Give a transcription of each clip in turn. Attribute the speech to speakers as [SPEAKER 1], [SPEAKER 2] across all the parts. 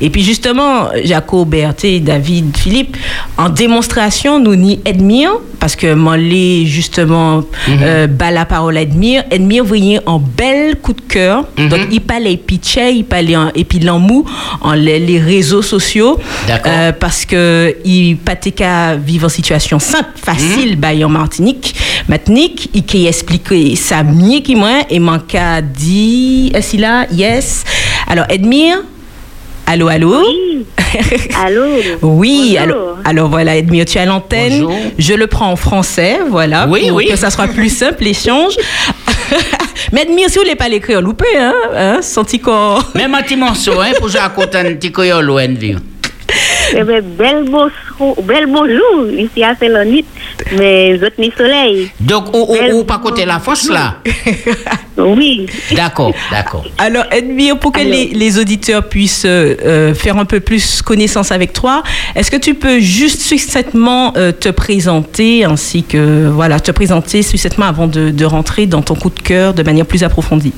[SPEAKER 1] Et puis justement, Jacob, Berthe, David, Philippe, en démonstration, nous ni admire, parce que Molly, justement, euh, bat la parole à Edmire. Edmire voyait un bel coup de cœur. Donc, il parlait pitché, il parlait en- et puis l'amour en les, les réseaux sociaux. Euh, parce que il pas qu'à vivre en situation simple, facile, bah, en Martinique. Matinique, il qui expliqué ça mieux que moi, et manque à dit, qu'il a? Yes. Alors, Edmire, allô, allô?
[SPEAKER 2] Oui. Allô?
[SPEAKER 1] Oui,
[SPEAKER 2] Bonjour.
[SPEAKER 1] alors, alors voilà, Edmure, tu es à l'antenne. Je le prends en français, voilà,
[SPEAKER 3] Oui,
[SPEAKER 1] pour
[SPEAKER 3] oui.
[SPEAKER 1] que ça soit plus simple, l'échange. Mais Edmure, si vous ne voulez pas l'écrire, loupé, hein, hein, senti qu'on...
[SPEAKER 3] Même un petit morceau, hein, pour jouer à côté un petit envie.
[SPEAKER 2] Eh ben, bel, beau, bel bonjour ici à Célonite, mais autres ni soleil.
[SPEAKER 3] Donc, ou, ou, ou pas côté la fosse là?
[SPEAKER 2] Oui.
[SPEAKER 3] D'accord, d'accord.
[SPEAKER 1] Alors, Edmure, pour que les, les auditeurs puissent euh, euh, faire un peu plus connaissance avec toi, est-ce que tu peux juste succinctement euh, te présenter, ainsi que, voilà, te présenter succinctement avant de, de rentrer dans ton coup de cœur de manière plus approfondie?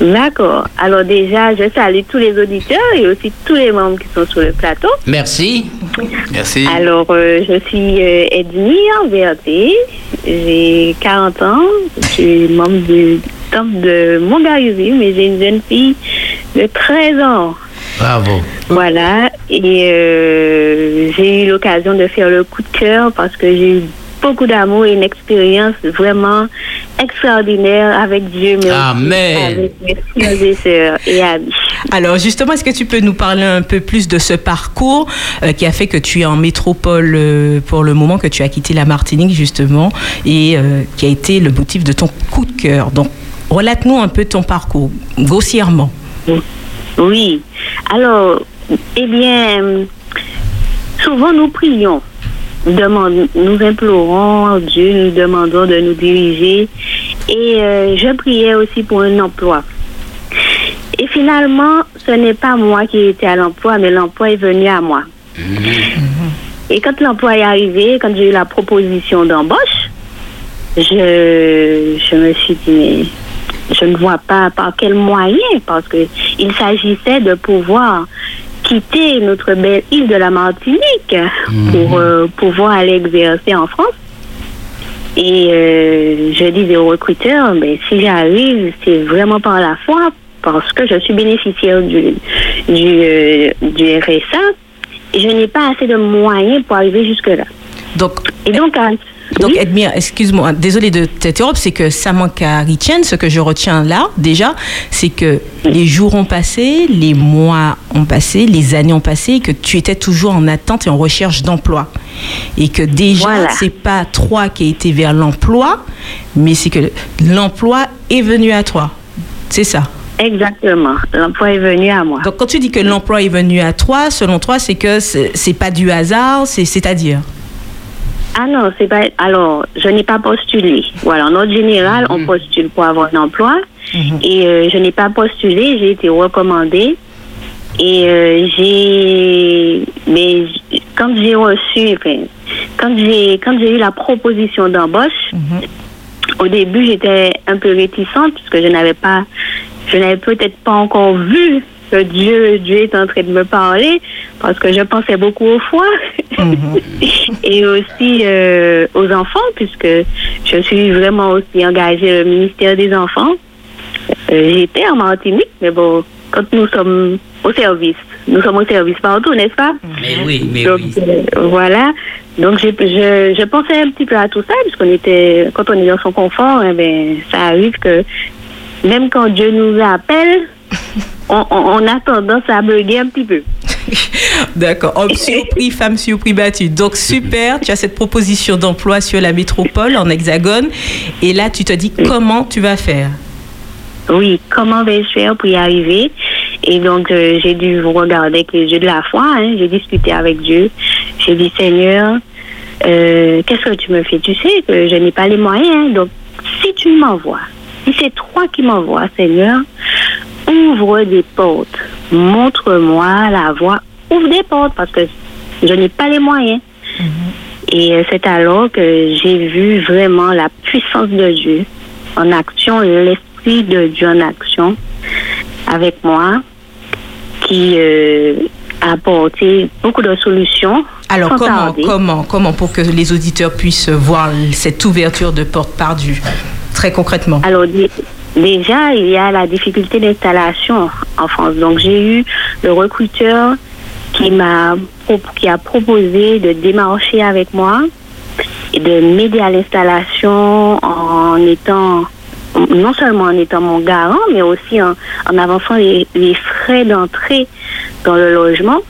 [SPEAKER 2] D'accord. Alors déjà, je salue tous les auditeurs et aussi tous les membres qui sont sur le plateau.
[SPEAKER 3] Merci.
[SPEAKER 4] Merci.
[SPEAKER 2] Alors, euh, je suis euh, Edmire Verté, j'ai 40 ans, je suis membre du temple de Montgarizy, mais j'ai une jeune fille de 13 ans.
[SPEAKER 3] Bravo.
[SPEAKER 2] Voilà, et euh, j'ai eu l'occasion de faire le coup de cœur parce que j'ai eu beaucoup d'amour et une expérience vraiment extraordinaire avec Dieu, mais aussi
[SPEAKER 3] Amen.
[SPEAKER 2] avec mes frères et sœurs et amis.
[SPEAKER 1] Alors justement, est-ce que tu peux nous parler un peu plus de ce parcours euh, qui a fait que tu es en métropole euh, pour le moment, que tu as quitté la Martinique justement, et euh, qui a été le motif de ton coup de cœur? Donc, relate-nous un peu ton parcours, grossièrement.
[SPEAKER 2] Oui. Alors, eh bien, souvent nous prions, demandons, nous implorons Dieu, nous demandons de nous diriger. Et euh, je priais aussi pour un emploi. Et finalement, ce n'est pas moi qui étais à l'emploi, mais l'emploi est venu à moi. Et quand l'emploi est arrivé, quand j'ai eu la proposition d'embauche, je, je me suis dit, mais je ne vois pas par quel moyen, parce que il s'agissait de pouvoir quitter notre belle île de la Martinique pour euh, pouvoir aller exercer en France. Et euh, je disais au recruteur, mais si j'arrive, c'est vraiment par la foi, parce que je suis bénéficiaire du, du, euh, du RSA, et je n'ai pas assez de moyens pour arriver jusque-là.
[SPEAKER 1] Donc,
[SPEAKER 2] Et donc, à-
[SPEAKER 1] donc
[SPEAKER 2] oui,
[SPEAKER 1] Edmire, excuse-moi, désolé de t'interrompre, c'est que ça manque à Richien. Ce que je retiens là, déjà, c'est que les jours ont passé, les mois ont passé, les années ont passé, et que tu étais toujours en attente et en recherche d'emploi. Et que déjà,
[SPEAKER 2] Voilà.
[SPEAKER 1] c'est pas toi qui a été vers l'emploi, mais c'est que l'emploi est venu à toi. C'est ça.
[SPEAKER 2] exactement. L'emploi est venu à moi.
[SPEAKER 1] Donc, quand tu dis que l'emploi est venu à toi, selon toi, c'est que c'est pas du hasard, c'est- c'est-à-dire?
[SPEAKER 2] Ah non, c'est pas. Alors, je n'ai pas postulé. Voilà, en ordre général, on postule pour avoir un emploi. Et euh, je n'ai pas postulé, j'ai été recommandée. Et euh, j'ai. Mais quand j'ai reçu. Enfin, quand j'ai quand j'ai eu la proposition d'embauche, au début, j'étais un peu réticente puisque je n'avais pas. Je n'avais peut-être pas encore vu que Dieu, Dieu est en train de me parler parce que je pensais beaucoup aux foi et aussi euh, aux enfants puisque je suis vraiment aussi engagée au ministère des enfants. Euh, J'étais en Martinique, mais bon, quand nous sommes au service, nous sommes au service partout, n'est-ce pas?
[SPEAKER 3] Mais oui, mais
[SPEAKER 2] Donc,
[SPEAKER 3] oui.
[SPEAKER 2] euh, voilà. Donc, j'ai- je, je pensais un petit peu à tout ça, puisqu'on était, quand on est dans son confort, eh ben, ça arrive que même quand Dieu nous appelle, on, a tendance à bugger un petit peu.
[SPEAKER 1] D'accord. Homme surpris, femme surpris battue. Donc super, tu as cette proposition d'emploi sur la métropole en hexagone. Et là, tu te dis comment tu vas faire?
[SPEAKER 2] Oui, comment vais-je faire pour y arriver? Et donc, euh, j'ai dû vous regarder avec les yeux de la foi. hein. J'ai discuté avec Dieu. J'ai dit, Seigneur, euh, qu'est-ce que tu me fais? Tu sais que je n'ai pas les moyens. hein. Donc, si tu m'envoies, si c'est toi qui m'envoies, Seigneur, ouvre des portes. Montre-moi la voie. Ouvre des portes parce que je n'ai pas les moyens. Et euh, c'est alors que j'ai vu vraiment la puissance de Dieu en action, l'esprit de Dieu en action avec moi, qui a apporté beaucoup de solutions.
[SPEAKER 1] Alors comment, comment, comment pour que les auditeurs puissent voir cette ouverture de porte perdue très concrètement?
[SPEAKER 2] Alors déjà, il y a la difficulté d'installation en France. Donc j'ai eu le recruteur qui m'a qui a proposé de démarcher avec moi et de m'aider à l'installation en étant non seulement en étant mon garant, mais aussi en, avançant les, frais d'entrée dans le logement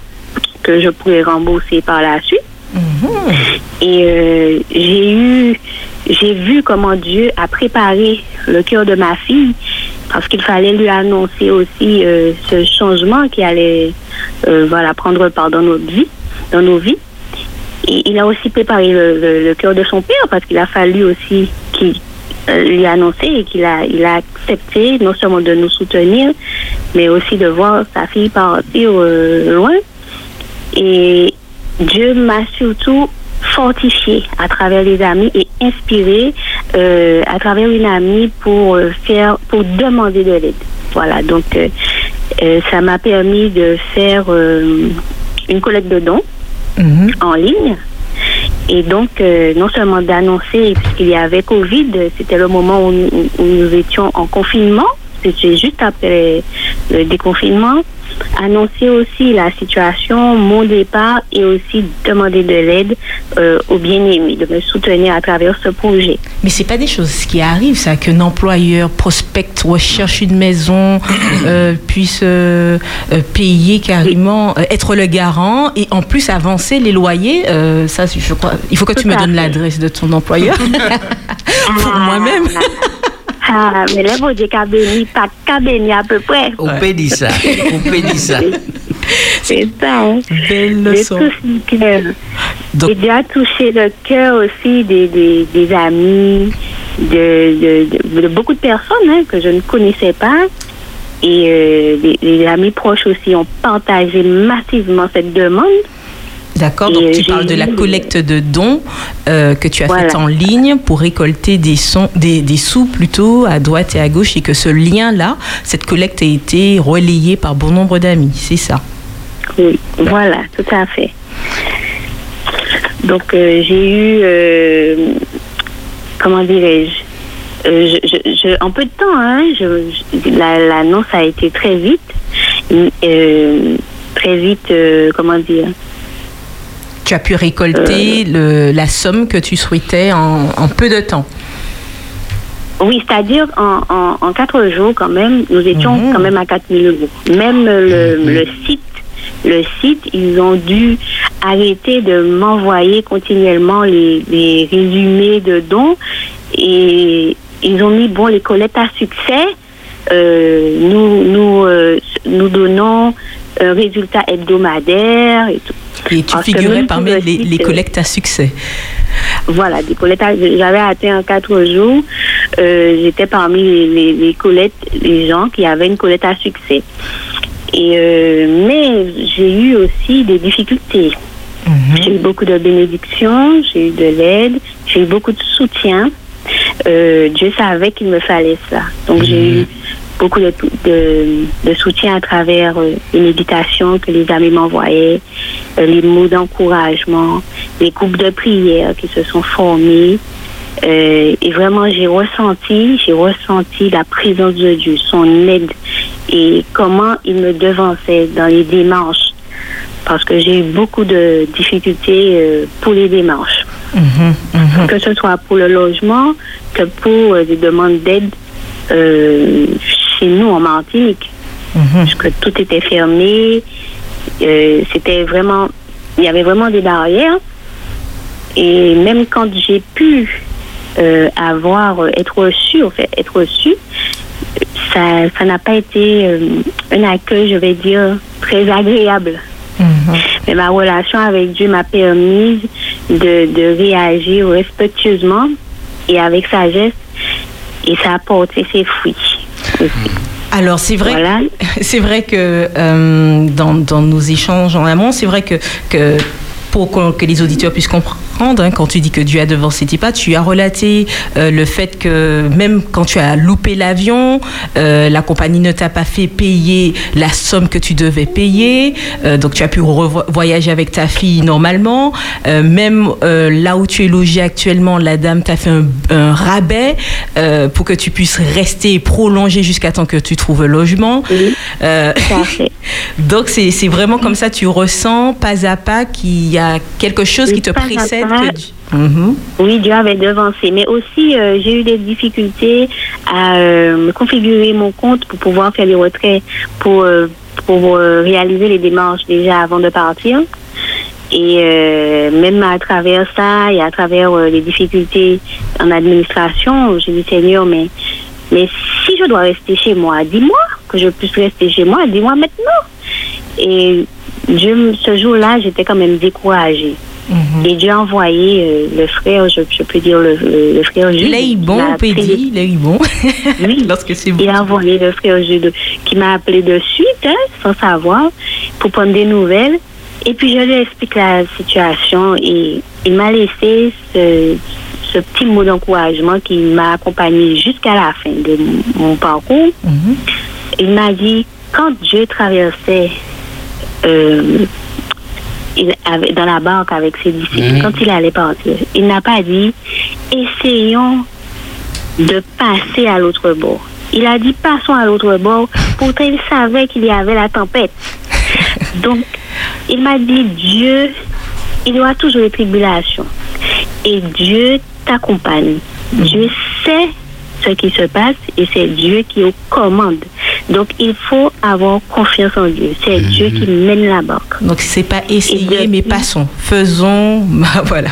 [SPEAKER 2] que je pourrais rembourser par la suite. Mm-hmm. Et euh, j'ai eu, j'ai vu comment Dieu a préparé le cœur de ma fille parce qu'il fallait lui annoncer aussi euh, ce changement qui allait euh, voilà, prendre part dans notre vie, dans nos vies. Et il a aussi préparé le, cœur de son père parce qu'il a fallu aussi qu'il euh, lui annoncer et qu'il a, il a accepté non seulement de nous soutenir, mais aussi de voir sa fille partir loin. Et Dieu m'a surtout fortifié à travers les amis et inspiré euh, à travers une amie pour euh, faire, pour demander de l'aide. Voilà, donc euh, ça m'a permis de faire une collecte de dons mhm. en ligne. Et donc, non seulement d'annoncer, puisqu'il y avait Covid, c'était le moment où nous étions en confinement, c'était juste après le déconfinement annoncer aussi la situation, mon départ et aussi demander de l'aide euh, aux bien-aimés, de me soutenir à travers ce projet.
[SPEAKER 1] Mais c'est pas des choses qui arrivent, ça, qu'un employeur prospecte, recherche une maison, euh, puisse euh, payer carrément, être le garant et en plus avancer les loyers. ça, je crois, il faut que tu me donnes l'adresse de ton employeur pour ah. moi-même.
[SPEAKER 2] Ah, mais là, vous dites qu'à béni, pas qu'à béni à peu près.
[SPEAKER 3] On peut dire ça. On peut dire ça.
[SPEAKER 2] C'est ça. Hein.
[SPEAKER 1] Belle leçon.
[SPEAKER 2] J'ai déjà touché le cœur aussi des, des, des amis, de, de, de, beaucoup de personnes hein, que je ne connaissais pas. Et euh, les, les amis proches aussi ont partagé massivement cette demande.
[SPEAKER 1] D'accord, donc tu parles de la collecte de dons euh, que tu as faite en ligne pour récolter des, sons, des, des, sous plutôt à droite et à gauche et que ce lien-là, cette collecte a été relayée par bon nombre d'amis, c'est ça?
[SPEAKER 2] Oui, voilà, tout à fait. Donc euh, j'ai eu, euh, comment dirais-je, je, en peu de temps, hein, l'annonce a été très vite, très vite, comment dire,
[SPEAKER 1] tu as pu récolter euh. le, la somme que tu souhaitais en, en peu de temps.
[SPEAKER 2] Oui, c'est-à-dire en, en, quatre jours quand même, nous étions mhm. quand même à 4 000 euros. Même le, mhm. le, site, le site, ils ont dû arrêter de m'envoyer continuellement les, les, résumés de dons et ils ont mis bon les collectes à succès. Euh, nous nous euh, nous donnons un résultat hebdomadaire et tout.
[SPEAKER 1] Et tu figurais parmi les, collectes à succès.
[SPEAKER 2] Voilà, des collectes. J'avais atteint en quatre jours. Euh, j'étais parmi les, les, collectes, les gens qui avaient une collecte à succès. Et euh, mais j'ai eu aussi des difficultés. Mhm. J'ai eu beaucoup de bénédictions, j'ai eu de l'aide, j'ai eu beaucoup de soutien. Euh, Dieu savait qu'il me fallait ça. Donc j'ai mhm. eu beaucoup de, de, soutien à travers euh, les méditations que les amis m'envoyaient, euh, les mots d'encouragement, les groupes de prière qui se sont formés. Euh, et vraiment, j'ai ressenti, j'ai ressenti la présence de Dieu, son aide et comment il me devançait dans les démarches. Parce que j'ai eu beaucoup de difficultés pour les démarches. Mhm, mhm. Que ce soit pour le logement, que pour des demandes d'aide euh, chez nous en Martinique. Mhm. Parce que tout était fermé. Euh, c'était vraiment. Il y avait vraiment des barrières. Et même quand j'ai pu euh, avoir, être reçu, en fait, être reçu, ça, ça n'a pas été euh, un accueil, je vais dire, très agréable. Mhm. Mais ma relation avec Dieu m'a permis de, de réagir respectueusement et avec sagesse et ça a porté ses fruits.
[SPEAKER 1] Alors c'est vrai, c'est vrai que euh, dans, dans, nos échanges en amont, c'est vrai que, que pour que les auditeurs puissent comprendre surprendre hein, quand tu dis que Dieu a devancé tes pas. Tu as relaté euh, le fait que même quand tu as loupé l'avion, euh, la compagnie ne t'a pas fait payer la somme que tu devais payer. Euh, donc tu as pu voyager avec ta fille normalement. même là où tu es logé actuellement, la dame t'a fait un, rabais pour que tu puisses rester et prolonger jusqu'à temps que tu trouves logement.
[SPEAKER 2] Oui,
[SPEAKER 1] donc c'est vraiment comme ça, tu ressens pas à pas qu'il y a quelque chose qui te précède.
[SPEAKER 2] Mhm. Oui, Dieu avait devancé. Mais aussi, euh, j'ai eu des difficultés à euh, configurer mon compte pour pouvoir faire les retraits, pour, euh, pour réaliser les démarches déjà avant de partir. Et même à travers ça et à travers les difficultés en administration, j'ai dit Seigneur, mais, mais si je dois rester chez moi, dis-moi que je puisse rester chez moi, dis-moi maintenant. Et ce jour-là, j'étais quand même découragée. Et Dieu a envoyé euh, le frère, je, peux dire le, le, frère Jude.
[SPEAKER 1] L'œil bon, on peut dire, bon.
[SPEAKER 2] oui, lorsque c'est bon. Il a envoyé le frère Jude qui m'a appelé de suite, hein, sans savoir, pour prendre des nouvelles. Et puis je lui explique la situation et il m'a laissé ce, ce, petit mot d'encouragement qui m'a accompagné jusqu'à la fin de mon, parcours. Mhm. Il m'a dit, quand Dieu traversait euh, il avait, dans la banque avec ses disciples, mhm. quand il allait partir, il n'a pas dit essayons de passer à l'autre bord. Il a dit passons à l'autre bord. Pourtant, il savait qu'il y avait la tempête. Donc, il m'a dit Dieu, il y aura toujours des tribulations. Et Dieu t'accompagne. Dieu sait ce qui se passe et c'est Dieu qui est aux commandes. Donc il faut avoir confiance en Dieu. C'est. Dieu qui mène la barque.
[SPEAKER 1] Donc c'est pas essayer, mais passons. Faisons. Bah, voilà.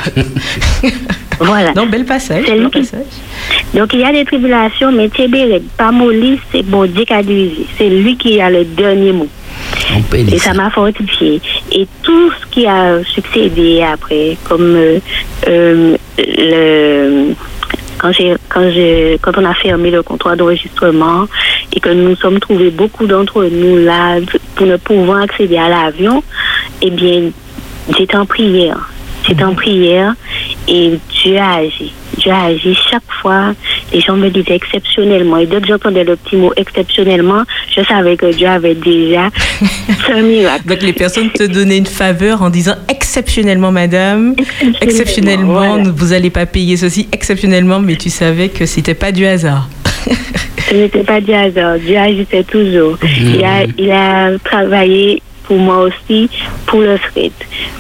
[SPEAKER 2] voilà.
[SPEAKER 1] Donc bel passage.
[SPEAKER 2] Donc il y a des tribulations, mais Tébéret, pas molli, c'est bon Dieu qui a dirigé. C'est lui qui a le dernier mot. Et ça m'a fortifié. Et tout ce qui a succédé après, comme euh, euh, le quand on a fermé le comptoir d'enregistrement et que nous nous sommes trouvés beaucoup d'entre nous là pour ne pouvoir accéder à l'avion, eh bien j'étais en prière. J'étais en prière et Dieu a agi. Dieu a agi chaque fois. Les gens me disaient exceptionnellement. Et dès que j'entendais le petit mot exceptionnellement, je savais que Dieu avait déjà fait un miracle.
[SPEAKER 1] Donc les personnes te donnaient une faveur en disant exceptionnellement, madame, exceptionnellement, vous n'allez pas payer ceci exceptionnellement, mais tu savais que c'était pas du hasard.
[SPEAKER 2] Ce n'était pas du hasard. Dieu agissait toujours. Il, a, il a travaillé pour moi aussi, pour le fret,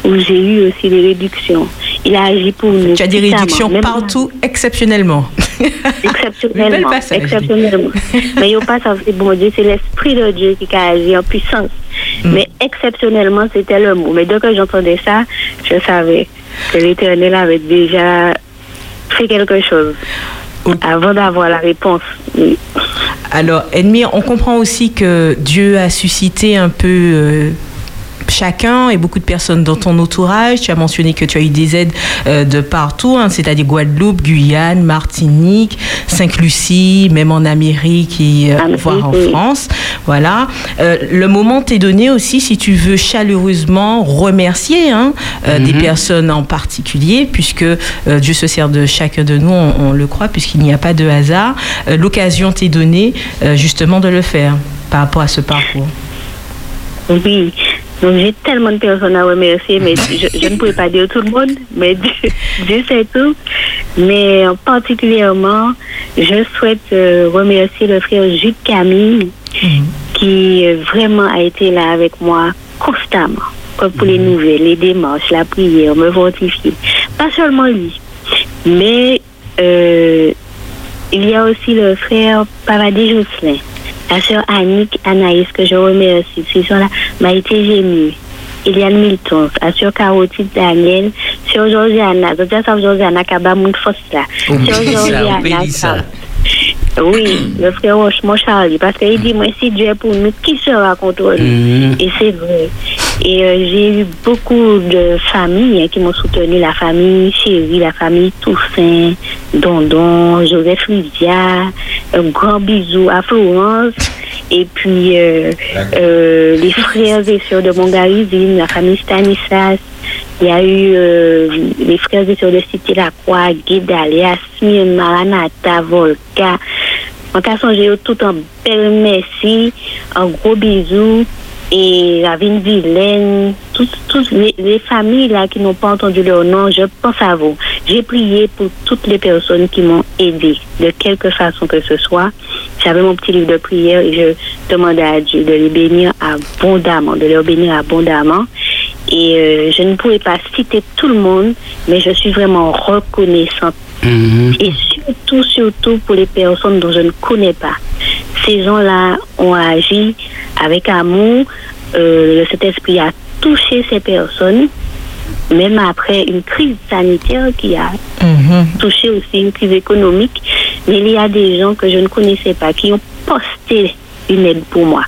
[SPEAKER 2] où j'ai eu aussi des réductions. Il a agi pour nous.
[SPEAKER 1] Tu as des réductions partout, exceptionnellement.
[SPEAKER 2] Exceptionnellement. exceptionnellement. Mais il n'y a pas ça, c'est bon Dieu, c'est l'Esprit de Dieu qui a agi en puissance. Mm. Mais exceptionnellement, c'était le mot. Mais dès que j'entendais ça, je savais que l'Éternel avait déjà fait quelque chose avant d'avoir la réponse.
[SPEAKER 1] Alors, Edmire, on comprend aussi que Dieu a suscité un peu euh, chacun et beaucoup de personnes dans ton entourage. Tu as mentionné que tu as eu des aides euh, de partout, hein, c'est-à-dire Guadeloupe, Guyane, Martinique, Sainte-Lucie, même en Amérique et euh, voire en France. Voilà. Euh, le moment t'est donné aussi si tu veux chaleureusement remercier hein, des mhm. personnes en particulier, puisque Dieu se sert de chacun de nous, on, le croit, puisqu'il n'y a pas de hasard. L'occasion t'est donnée justement de le faire par rapport à ce parcours.
[SPEAKER 2] Oui, donc j'ai tellement de personnes à remercier, mais je, ne pourrais pas dire tout le monde, mais Dieu, sait tout. Mais particulièrement, je souhaite euh, remercier le frère Jules Camille, mhm. qui euh, vraiment a été là avec moi constamment, comme pour les mhm. nouvelles, les démarches, la prière, me fortifier. Pas seulement lui, mais euh, il y a aussi le frère Paradis Jocelyn la sœur Annick Anaïs, que je remercie. Ces gens-là m'a été gémue. Iliane Milton, la sœur Carotide Daniel, sœur Josiana, je dis ça Josiana Kaba Mounfos là. Sœur Josiana, oui, le frère Rochemont Charlie, parce qu'il dit, moi, si Dieu est pour nous, qui sera contre nous? Mm-hmm. Et c'est vrai. Et euh, j'ai eu beaucoup de familles hein, qui m'ont soutenu, la famille Chérie, la famille Toussaint, Dondon, Joseph Lydia, un grand bisou à Florence. Et puis euh, euh, les frères et sœurs de Mongarizine, la famille Stanislas, Il y a eu euh, les frères et sœurs de Cité La Croix, Guédalia, Smyrne, Maranatha, Volca. En cas songé tout en bel merci, un gros bisou. Et la ville Vilaine, toutes, les, les familles là qui n'ont pas entendu leur nom, je pense à vous. J'ai prié pour toutes les personnes qui m'ont aidé, de quelque façon que ce soit. J'avais mon petit livre de prière et je demandais à Dieu de les bénir abondamment, de les bénir abondamment. Et euh, je ne pouvais pas citer tout le monde, mais je suis vraiment reconnaissante. Et surtout, surtout pour les personnes dont je ne connais pas. Ces gens-là ont agi avec amour. Euh, cet esprit a touché ces personnes, même après une crise sanitaire qui a
[SPEAKER 1] Mhm.
[SPEAKER 2] touché aussi une crise économique. Mais il y a des gens que je ne connaissais pas qui ont posté une aide pour moi.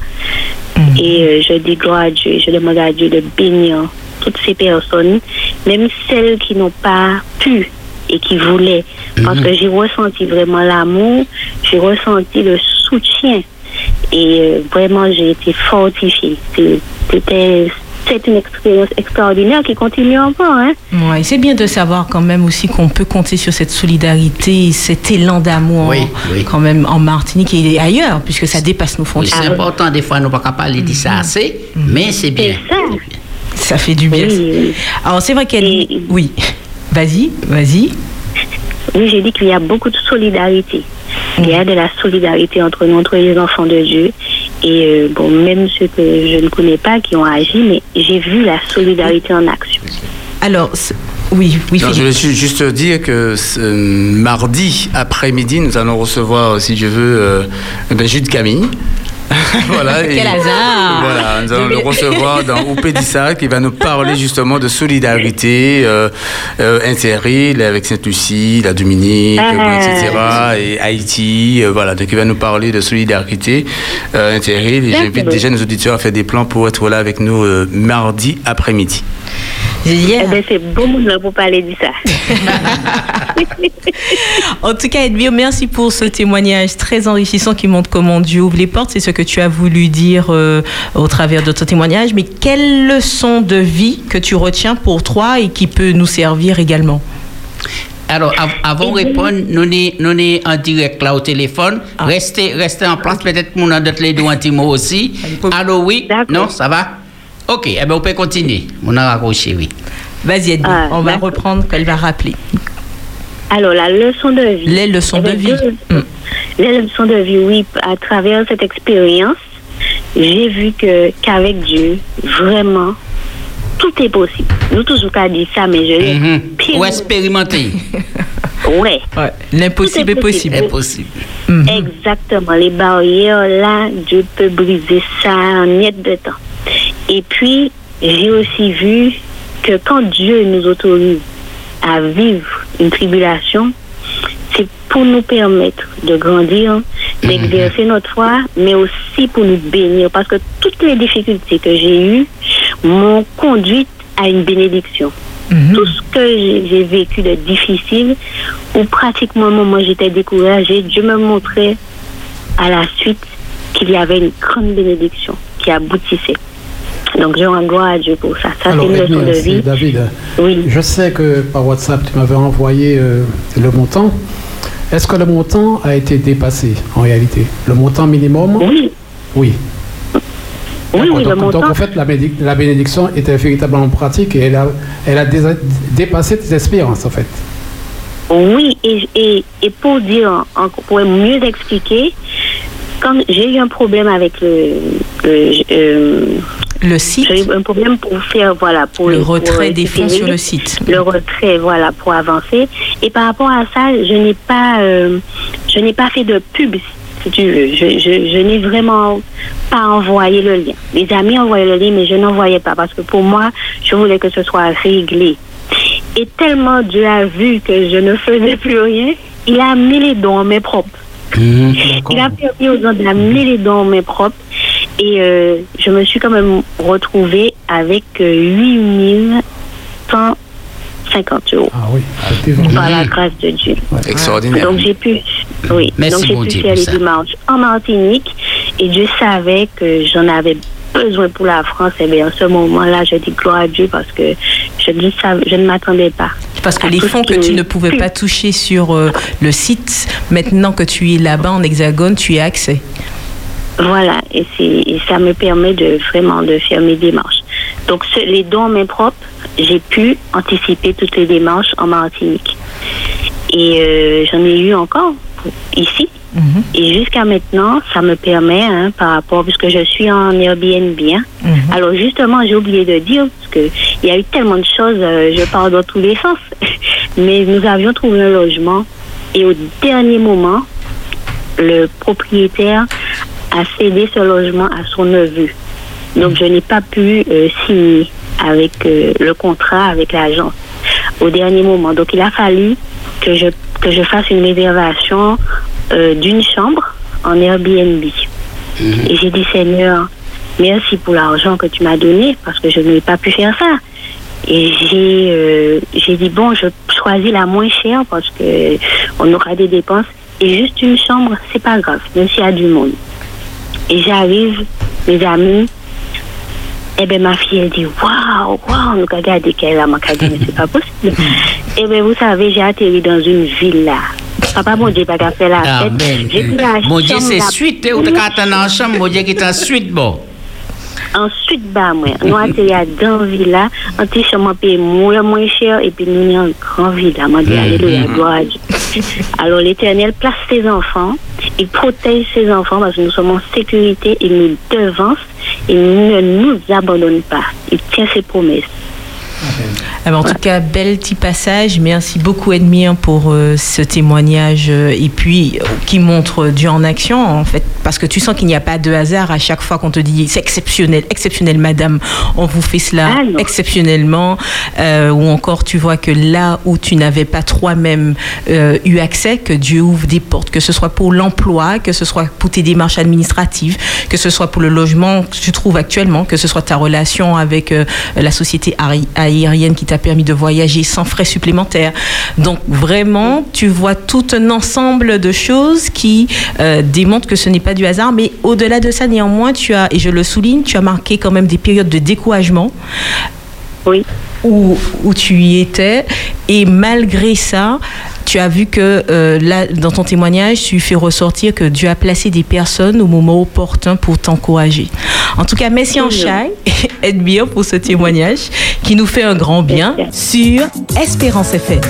[SPEAKER 2] Et euh, je dis gloire à Dieu, je demande à Dieu de bénir toutes ces personnes, même celles qui n'ont pas pu et qui voulaient. Parce que j'ai ressenti vraiment l'amour, j'ai ressenti le soutien. Et euh, vraiment, j'ai été fortifiée. C'était c'est une expérience extraordinaire qui continue encore. Hein?
[SPEAKER 1] Ouais, c'est bien de savoir quand même aussi qu'on peut compter sur cette solidarité, cet élan d'amour
[SPEAKER 3] Oui, oui.
[SPEAKER 1] quand même en Martinique et ailleurs, puisque ça dépasse nos
[SPEAKER 3] Oui,
[SPEAKER 1] frontières.
[SPEAKER 3] c'est important, des fois, nous ne pouvons pas parler de ça assez, mais c'est bien.
[SPEAKER 2] Ça.
[SPEAKER 1] Ça fait du bien.
[SPEAKER 2] Oui, oui.
[SPEAKER 1] Alors c'est vrai qu'elle...
[SPEAKER 2] Et-
[SPEAKER 1] Oui, vas-y, vas-y.
[SPEAKER 2] Oui, j'ai dit qu'il y a beaucoup de solidarité. Il y a de la solidarité entre nous, entre les enfants de Dieu. Et euh, bon, même ceux que je ne connais pas qui ont agi, mais j'ai vu la solidarité en action.
[SPEAKER 1] Alors, oui, oui,
[SPEAKER 4] Non, je voulais ju- juste dire que ce, mardi après-midi, nous allons recevoir, si je veux, euh, ben, Jude Camille. voilà. et-
[SPEAKER 1] Quel hasard
[SPEAKER 4] Voilà, nous allons le recevoir dans Oupédissa qui va nous parler justement de solidarité euh, euh, interîle avec Sainte-Lucie, la Dominique,
[SPEAKER 2] Ah.
[SPEAKER 4] bon, etc. et Haïti. euh, voilà, donc il va nous parler de solidarité euh, interîle et j'invite déjà nos auditeurs à faire des plans pour être là avec nous euh, mardi après-midi.
[SPEAKER 1] Yeah.
[SPEAKER 2] Eh bien, c'est beau monde là pour parler de ça.
[SPEAKER 1] En tout cas, Edmure, merci pour ce témoignage très enrichissant qui montre comment Dieu ouvre les portes. C'est ce que tu as voulu dire euh, au travers de ton témoignage. Mais quelle leçon de vie que tu retiens pour toi et qui peut nous servir également?
[SPEAKER 3] Alors, av- avant de répondre, nous sommes nous en direct là au téléphone. Restez, restez en place, peut-être mon d'autres les deux un petit mot aussi. Allô, oui? Non, ça va? Ok, eh ben, on peut continuer. On a raccroché, oui.
[SPEAKER 1] Vas-y, Edmure,
[SPEAKER 2] Ah,
[SPEAKER 1] on va reprendre qu'elle va rappeler.
[SPEAKER 2] Alors, la leçon de vie.
[SPEAKER 1] Les leçons de vie.
[SPEAKER 2] deux-
[SPEAKER 1] Mm.
[SPEAKER 2] Les leçons de vie, oui. À travers cette expérience, j'ai vu que qu'avec Dieu, vraiment, tout est possible. Nous toujours qu'à dire ça, mais je l'ai
[SPEAKER 3] Mhm.
[SPEAKER 2] pire-
[SPEAKER 3] Ou expérimenter.
[SPEAKER 2] Ouais.
[SPEAKER 1] Ouais, L'impossible est possible. Mhm.
[SPEAKER 2] Exactement. Les barrières, là, Dieu peut briser ça en niet de temps. Et puis, j'ai aussi vu que quand Dieu nous autorise à vivre une tribulation, c'est pour nous permettre de grandir, d'exercer notre foi, mais aussi pour nous bénir. Parce que toutes les difficultés que j'ai eues m'ont conduite à une bénédiction.
[SPEAKER 1] Mhm.
[SPEAKER 2] Tout ce que j'ai vécu de difficile, où pratiquement moi j'étais découragée, Dieu me montrait à la suite qu'il y avait une grande bénédiction qui aboutissait. Donc je rends gloire à Dieu pour ça. Ça, c'est une leçon de vie.
[SPEAKER 5] David,
[SPEAKER 2] Oui.
[SPEAKER 5] je sais que par WhatsApp, tu m'avais envoyé euh, le montant. Est-ce que le montant a été dépassé en réalité? Le montant minimum?
[SPEAKER 2] Oui,
[SPEAKER 5] Oui.
[SPEAKER 2] oui, le
[SPEAKER 5] donc, en fait, la, bénédic- la bénédiction était véritablement pratique et elle a, elle a dé- dépassé tes espérances en fait.
[SPEAKER 2] Oui, et, et, et pour dire, pour mieux expliquer, quand j'ai eu un problème avec le, le- euh,
[SPEAKER 1] Le site,
[SPEAKER 2] j'ai eu un problème pour faire, voilà, pour
[SPEAKER 1] le
[SPEAKER 2] pour
[SPEAKER 1] retrait des fonds sur le site.
[SPEAKER 2] le retrait, voilà, pour avancer. Et par rapport à ça, je n'ai pas, euh, je n'ai pas fait de pub, si tu veux. Je, je, je n'ai vraiment pas envoyé le lien. Les amis envoyaient le lien, mais je n'envoyais pas parce que pour moi, je voulais que ce soit réglé. Et tellement Dieu a vu que je ne faisais plus rien, il a mis les dons en main propres. Il a permis aux gens d'amener les dons en main propres. Et euh, je me suis quand même retrouvée avec euh, 8150 euros
[SPEAKER 5] Ah oui,
[SPEAKER 2] par la grâce de Dieu.
[SPEAKER 4] Extraordinaire.
[SPEAKER 2] Donc j'ai pu, oui,
[SPEAKER 3] Merci,
[SPEAKER 2] donc j'ai
[SPEAKER 3] bon
[SPEAKER 2] pu
[SPEAKER 3] Dieu,
[SPEAKER 2] faire les démarches en Martinique et Dieu savait que j'en avais besoin pour la France, et bien, en ce moment-là, je dis gloire à Dieu parce que je, ça, je ne m'attendais pas.
[SPEAKER 1] Parce que les fonds que tu ne pouvais pas toucher sur euh, le site, maintenant que tu es là-bas en Hexagone, tu y as accès.
[SPEAKER 2] Voilà, et, et, ça me permet de vraiment de faire mes démarches. Donc, les dons en main propre, j'ai pu anticiper toutes les démarches en Martinique. Et euh, j'en ai eu encore ici. Mhm. Et jusqu'à maintenant, ça me permet, hein, par rapport, puisque je suis en Airbnb. Hein. Mhm. Alors justement, j'ai oublié de dire, parce qu'il y a eu tellement de choses, euh, je parle dans tous les sens, mais nous avions trouvé un logement et au dernier moment, le propriétaire a cédé ce logement à son neveu. Donc je n'ai pas pu euh, signer avec euh, le contrat avec l'agence au dernier moment. Donc il a fallu que je, que je fasse une réservation euh, d'une chambre en Airbnb. Mhm. Et j'ai dit Seigneur, merci pour l'argent que tu m'as donné parce que je n'ai pas pu faire ça. Et j'ai j'ai dit bon, je choisis la moins chère parce que on aura des dépenses et juste une chambre, c'est pas grave, même s'il y a du monde. Et j'arrive, mes amis, et eh bien ma fille, elle dit, waouh, waouh, nous regardons qu'elle a, ma mais c'est pas possible. et eh bien vous savez, j'ai atterri dans une villa. Papa, mon Dieu, pas fait la
[SPEAKER 3] fête. J'ai pris la Mon Dieu, c'est suite, ou t'as attendre en chambre, mon Dieu, qui est suite, bon.
[SPEAKER 2] Ensuite, bah, moi, nous atterri dans une villa, un petit chambre payé moins, moins cher, et puis nous sommes en grand villa. Moi, dit, mm-hmm. alléluia, gloire à Dieu. Alors, l'éternel place ses enfants, il protège ses enfants parce que nous sommes en sécurité, il nous devance, il ne nous abandonne pas. Il tient ses promesses.
[SPEAKER 1] Eh ben, en tout cas, bel petit passage. Merci beaucoup, Edmire, pour euh, ce témoignage euh, et puis euh, qui montre Dieu en action, en fait, parce que tu sens qu'il n'y a pas de hasard à chaque fois qu'on te dit c'est exceptionnel, exceptionnel, madame, on vous fait cela exceptionnellement, ou encore tu vois que là où tu n'avais pas toi-même eu accès, que Dieu ouvre des portes, que ce soit pour l'emploi, que ce soit pour tes démarches administratives, que ce soit pour le logement que tu trouves actuellement, que ce soit ta relation avec la société aérienne qui t'a permis de voyager sans frais supplémentaires. Donc vraiment, tu vois tout un ensemble de choses qui euh, démontrent que ce n'est pas du hasard. Mais au-delà de ça, néanmoins, tu as, et je le souligne, tu as marqué quand même des périodes de découragement.
[SPEAKER 2] Oui.
[SPEAKER 1] Où, où, tu y étais. Et malgré ça, tu as vu que euh, là, dans ton témoignage, tu fais ressortir que Dieu a placé des personnes au moment opportun pour t'encourager. En tout cas, merci en chai, bien pour ce témoignage qui nous fait un grand bien sur Espérance FM.